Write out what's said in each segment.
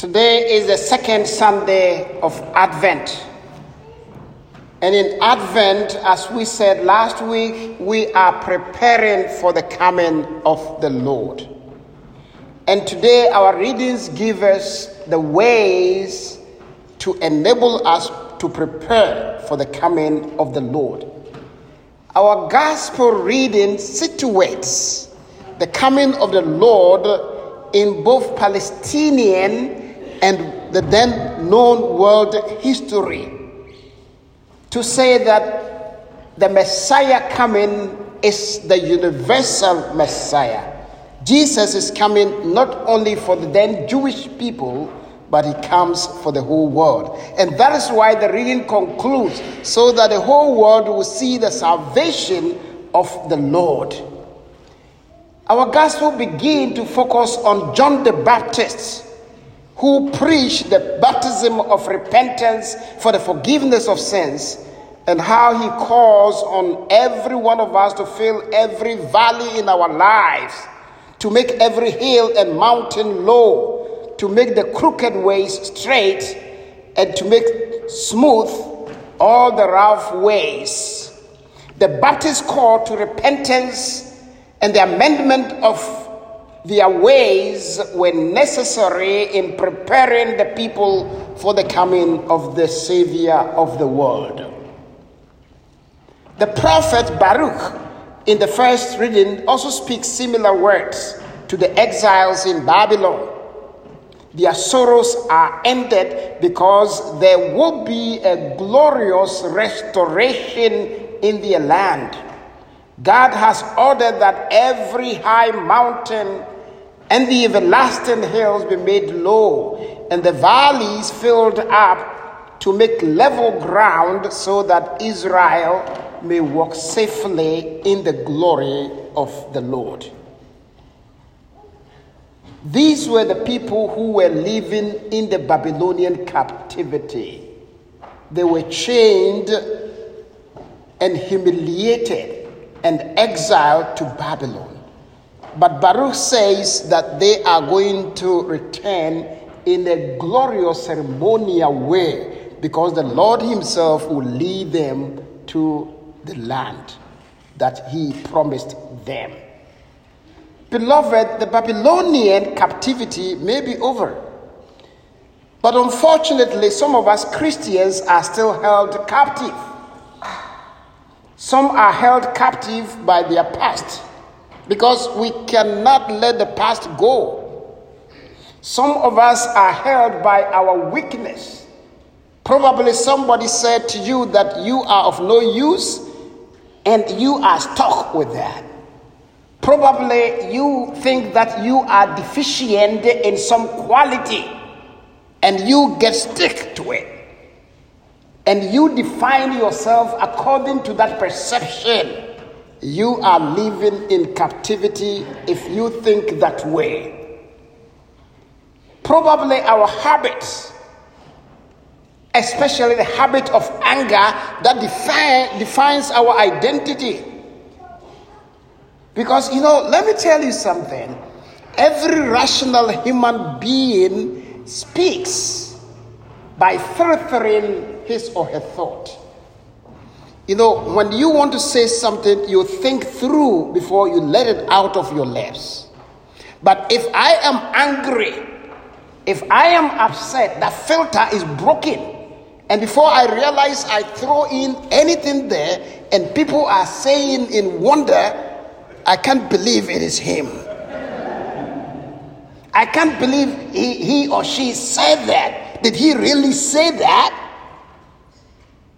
Today is the second Sunday of Advent. And in Advent, as we said last week, we are preparing for the coming of the Lord. And today, our readings give us the ways to enable us to prepare for the coming of the Lord. Our gospel reading situates the coming of the Lord in both Palestinian and the then known world history to say that the Messiah coming is the universal Messiah. Jesus is coming not only for the then Jewish people, but he comes for the whole world. And that is why the reading concludes so that the whole world will see the salvation of the Lord. Our gospel begins to focus on John the Baptist who preached the baptism of repentance for the forgiveness of sins, and how he calls on every one of us to fill every valley in our lives, to make every hill and mountain low, to make the crooked ways straight, and to make smooth all the rough ways. The Baptist call to repentance and the amendment of their ways were necessary in preparing the people for the coming of the Savior of the world. The prophet Baruch in the first reading also speaks similar words to the exiles in Babylon. Their sorrows are ended because there will be a glorious restoration in their land. God has ordered that every high mountain and the everlasting hills be made low, and the valleys filled up to make level ground so that Israel may walk safely in the glory of the Lord. These were the people who were living in the Babylonian captivity. They were chained and humiliated and exiled to Babylon. But Baruch says that they are going to return in a glorious ceremonial way because the Lord Himself will lead them to the land that He promised them. Beloved, the Babylonian captivity may be over. But unfortunately, some of us Christians are still held captive. Some are held captive by their past because we cannot let the past go. Some of us are held by our weakness. Probably somebody said to you that you are of no use and you are stuck with that. Probably you think that you are deficient in some quality and you get stick to it. And you define yourself according to that perception. You are living in captivity if you think that way. Probably our habits, especially the habit of anger that define, defines our identity. Because, you know, let me tell you something. Every rational human being speaks by filtering his or her thought. You know, when you want to say something, you think through before you let it out of your lips. But if I am angry, if I am upset, that filter is broken. And before I realize, I throw in anything there, and people are saying in wonder, I can't believe it is him. I can't believe he, he or she said that. Did he really say that?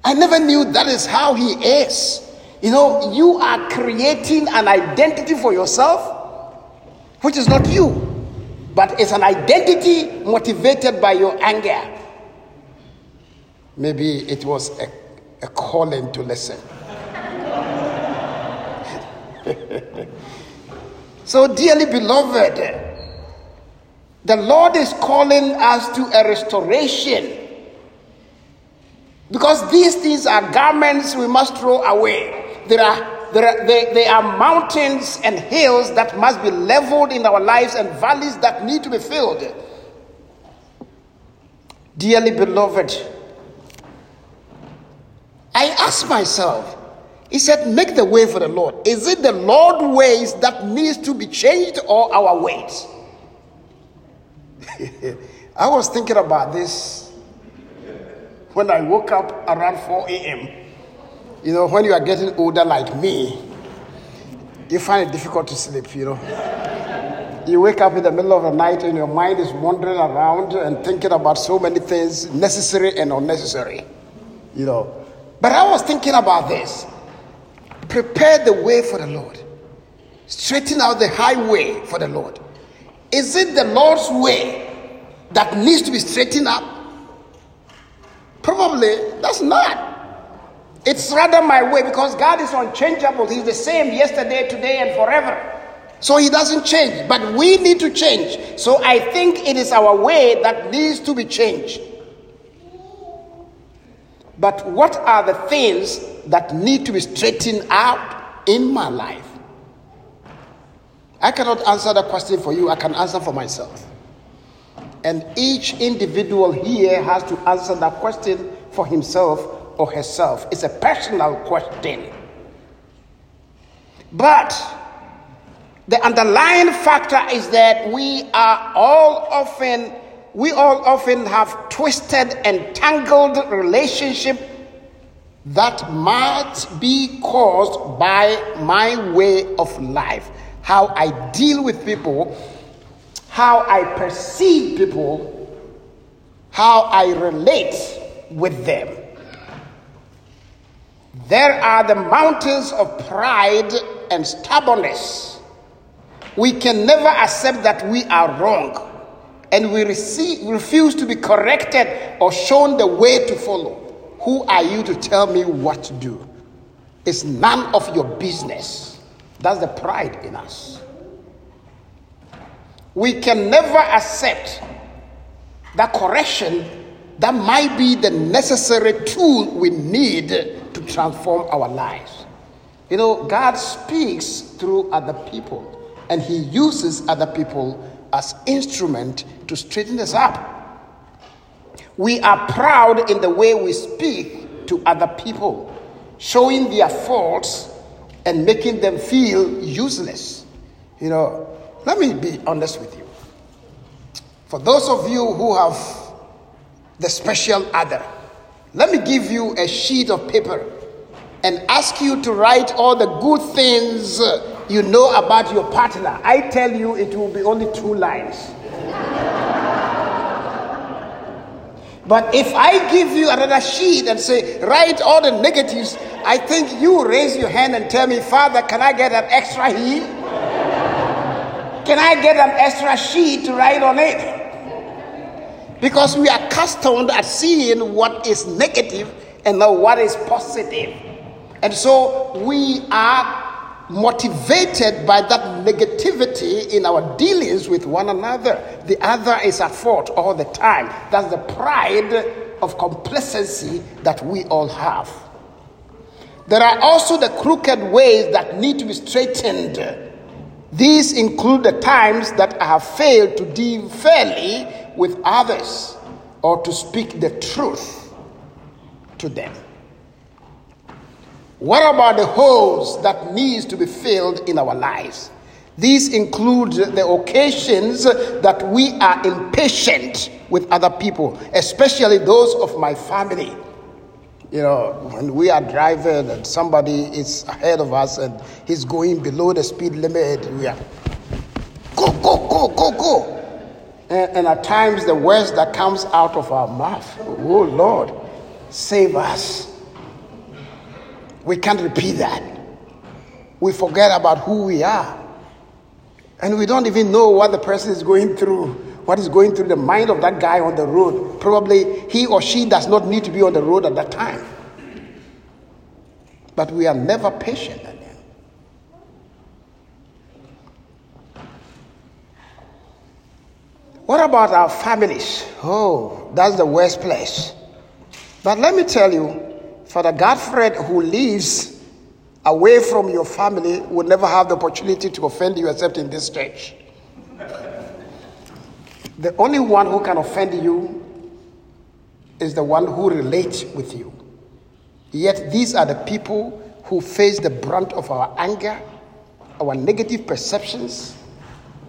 I never knew that is how he is. You know, you are creating an identity for yourself, which is not you, but it's an identity motivated by your anger. Maybe it was a, a calling to listen. so, dearly beloved, the Lord is calling us to a restoration because these things are garments we must throw away. There are, there are, there, are mountains and hills that must be leveled in our lives and valleys that need to be filled. Dearly beloved, I ask myself, he said, make the way for the Lord. Is it the Lord ways that needs to be changed or our ways? I was thinking about this when I woke up around 4 a.m. You know, when you are getting older like me, you find it difficult to sleep, you know. You wake up in the middle of the night and your mind is wandering around and thinking about so many things, necessary and unnecessary, you know. But I was thinking about this prepare the way for the Lord, straighten out the highway for the Lord. Is it the Lord's way that needs to be straightened up? Probably that's not. It's rather my way because God is unchangeable. He's the same yesterday, today, and forever. So he doesn't change, but we need to change. So I think it is our way that needs to be changed. But what are the things that need to be straightened out in my life? I cannot answer the question for you, I can answer for myself. And each individual here has to answer that question for himself or herself. It's a personal question. But the underlying factor is that we are all often we all often have twisted and tangled relationship that might be caused by my way of life, how I deal with people, how I perceive people, how I relate with them. There are the mountains of pride and stubbornness. We can never accept that we are wrong and we receive, refuse to be corrected or shown the way to follow, who are you to tell me what to do? It's none of your business. That's the pride in us. We can never accept that correction that might be the necessary tool we need to transform our lives. You know, God speaks through other people and he uses other people as instrument to straighten us up. We are proud in the way we speak to other people, showing their faults and making them feel useless. You know, let me be honest with you. For those of you who have the special other, let me give you a sheet of paper and ask you to write all the good things you know about your partner. I tell you, it will be only two lines. but if I give you another sheet and say, write all the negatives, I think you raise your hand and tell me, Father, can I get an extra here? Can I get an extra sheet to write on it? Because we are accustomed at seeing what is negative and not what is positive. And so we are motivated by that negativity in our dealings with one another. The other is at fault all the time. That's the pride of complacency that we all have. There are also the crooked ways that need to be straightened. These include the times that I have failed to deal fairly with others or to speak the truth to them. What about the holes that needs to be filled in our lives? These include the occasions that we are impatient with other people, especially those of my family. You know, when we are driving and somebody is ahead of us and he's going below the speed limit, we are go, go, go, go, go. And, and at times, the words that comes out of our mouth, oh Lord, save us. We can't repeat that. We forget about who we are. And we don't even know what the person is going through, what is going through the mind of that guy on the road. Probably he or she does not need to be on the road at that time. But we are never patient. What about our families? Oh, that's the worst place. But let me tell you, Father Godfred, who lives away from your family, will never have the opportunity to offend you except in this church. The only one who can offend you is the one who relates with you. Yet these are the people who face the brunt of our anger, our negative perceptions,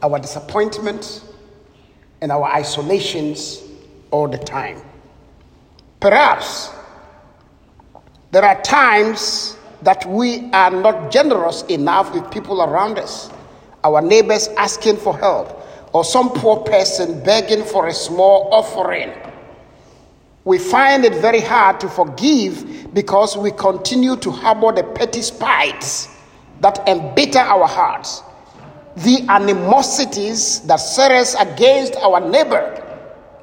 our disappointment, and our isolations all the time. Perhaps there are times that we are not generous enough with people around us, our neighbors asking for help, or some poor person begging for a small offering. We find it very hard to forgive because we continue to harbor the petty spites that embitter our hearts, the animosities that set us against our neighbor,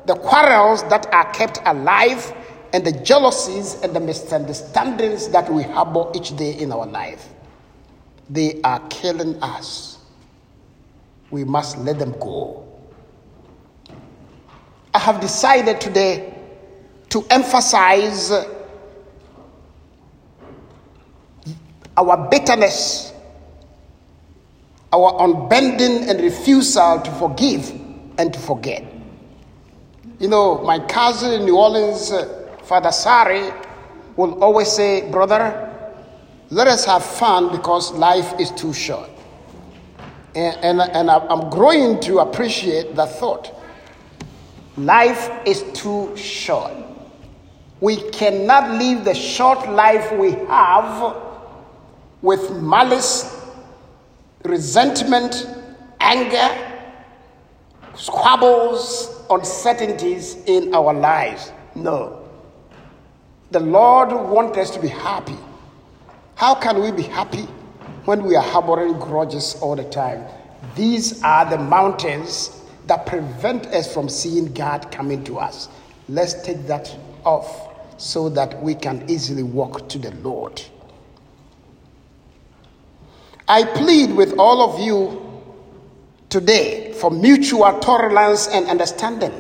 the quarrels that are kept alive, and the jealousies and the misunderstandings that we harbor each day in our life. They are killing us we must let them go. I have decided today to emphasize our bitterness, our unbending and refusal to forgive and to forget. You know, my cousin in New Orleans, uh, Father Sari, will always say, Brother, let us have fun because life is too short. And, and, and I'm growing to appreciate that thought. Life is too short. We cannot live the short life we have with malice, resentment, anger, squabbles, uncertainties in our lives. No. The Lord wants us to be happy. How can we be happy? When we are harboring grudges all the time. These are the mountains that prevent us from seeing God coming to us. Let's take that off so that we can easily walk to the Lord. I plead with all of you today for mutual tolerance and understanding.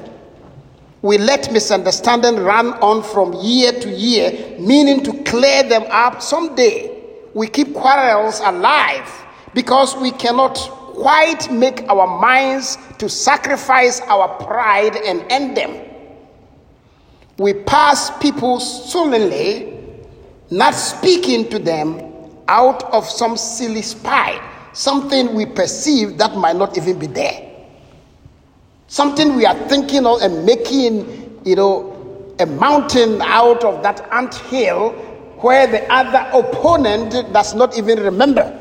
We let misunderstanding run on from year to year, meaning to clear them up someday we keep quarrels alive because we cannot quite make our minds to sacrifice our pride and end them. We pass people sullenly, not speaking to them out of some silly spite, something we perceive that might not even be there. Something we are thinking of and making, you know, a mountain out of that ant hill where the other opponent does not even remember.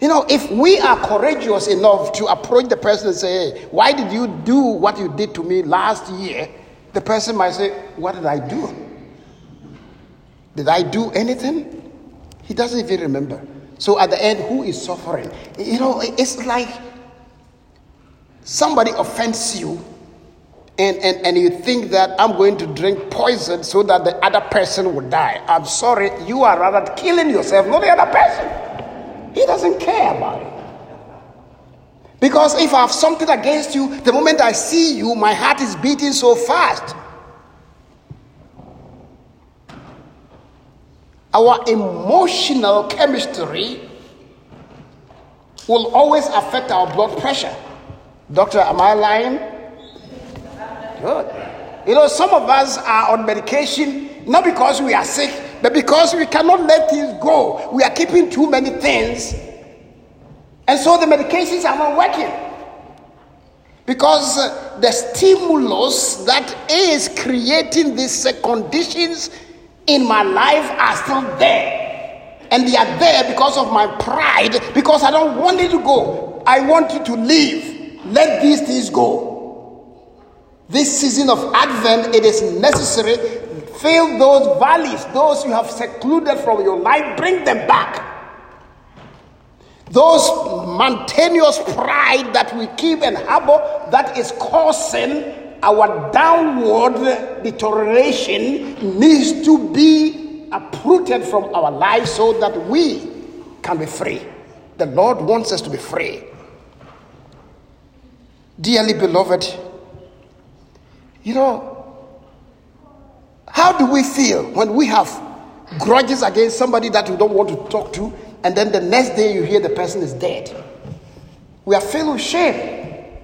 You know, if we are courageous enough to approach the person and say, hey, Why did you do what you did to me last year? The person might say, What did I do? Did I do anything? He doesn't even remember. So at the end, who is suffering? You know, it's like somebody offends you and, and, and you think that I'm going to drink poison so that the other person will die. I'm sorry, you are rather killing yourself, not the other person. He doesn't care about it. Because if I have something against you, the moment I see you, my heart is beating so fast. Our emotional chemistry will always affect our blood pressure. Doctor, am I lying? Good. You know, some of us are on medication not because we are sick, but because we cannot let things go. We are keeping too many things. And so the medications are not working. Because uh, the stimulus that is creating these conditions in my life are still there. And they are there because of my pride, because I don't want it to go. I want it to leave. Let these things go. This season of Advent, it is necessary. Fill those valleys, those you have secluded from your life, bring them back. Those mountainous pride that we keep and harbor that is causing our downward deterioration needs to be uprooted from our lives so that we can be free. The Lord wants us to be free. Dearly beloved, you know, how do we feel when we have grudges against somebody that we don't want to talk to, and then the next day you hear the person is dead? We are filled with shame.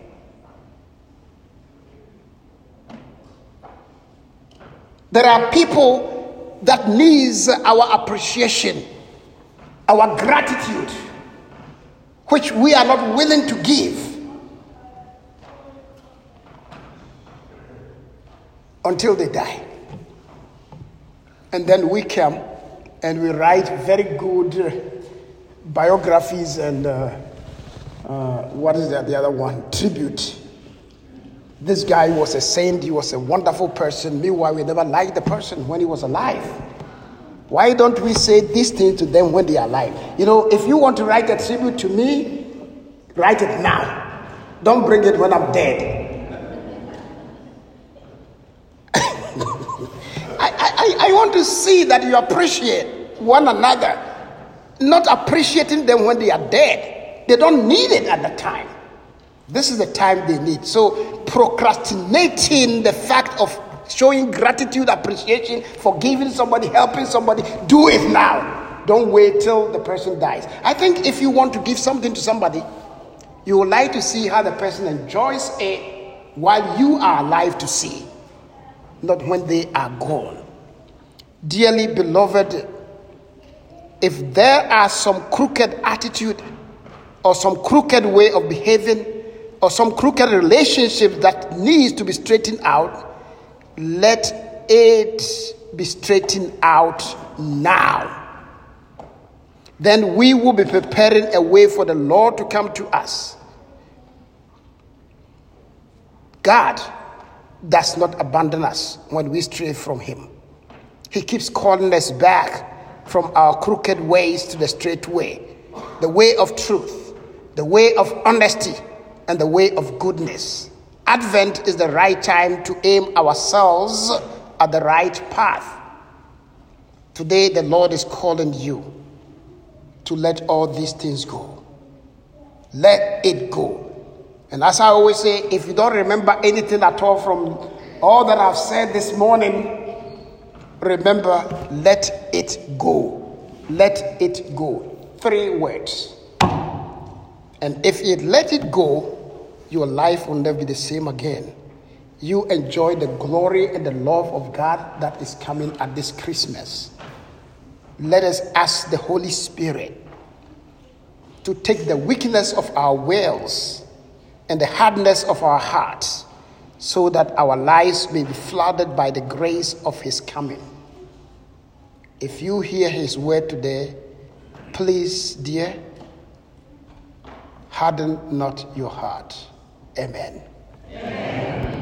There are people that needs our appreciation, our gratitude, which we are not willing to give until they die. And then we come and we write very good biographies and uh, uh, what is that, the other one? Tribute. This guy was a saint, he was a wonderful person. Meanwhile, we never liked the person when he was alive. Why don't we say these things to them when they are alive? You know, if you want to write a tribute to me, write it now. Don't bring it when I'm dead. I, I, I want to see that you appreciate one another, not appreciating them when they are dead. They don't need it at the time. This is the time they need. So, procrastinating the fact of showing gratitude, appreciation, forgiving somebody, helping somebody, do it now. Don't wait till the person dies. I think if you want to give something to somebody, you would like to see how the person enjoys it while you are alive to see, not when they are gone. Dearly beloved, if there are some crooked attitude or some crooked way of behaving or some crooked relationship that needs to be straightened out, let it be straightened out now. Then we will be preparing a way for the Lord to come to us. God does not abandon us when we stray from Him. He keeps calling us back from our crooked ways to the straight way, the way of truth, the way of honesty, and the way of goodness. Advent is the right time to aim ourselves at the right path. Today, the Lord is calling you to let all these things go. Let it go. And as I always say, if you don't remember anything at all from all that I've said this morning, Remember, let it go. Let it go. Three words. And if you let it go, your life will never be the same again. You enjoy the glory and the love of God that is coming at this Christmas. Let us ask the Holy Spirit to take the weakness of our wills and the hardness of our hearts so that our lives may be flooded by the grace of His coming. If you hear his word today, please, dear, harden not your heart. Amen. Amen.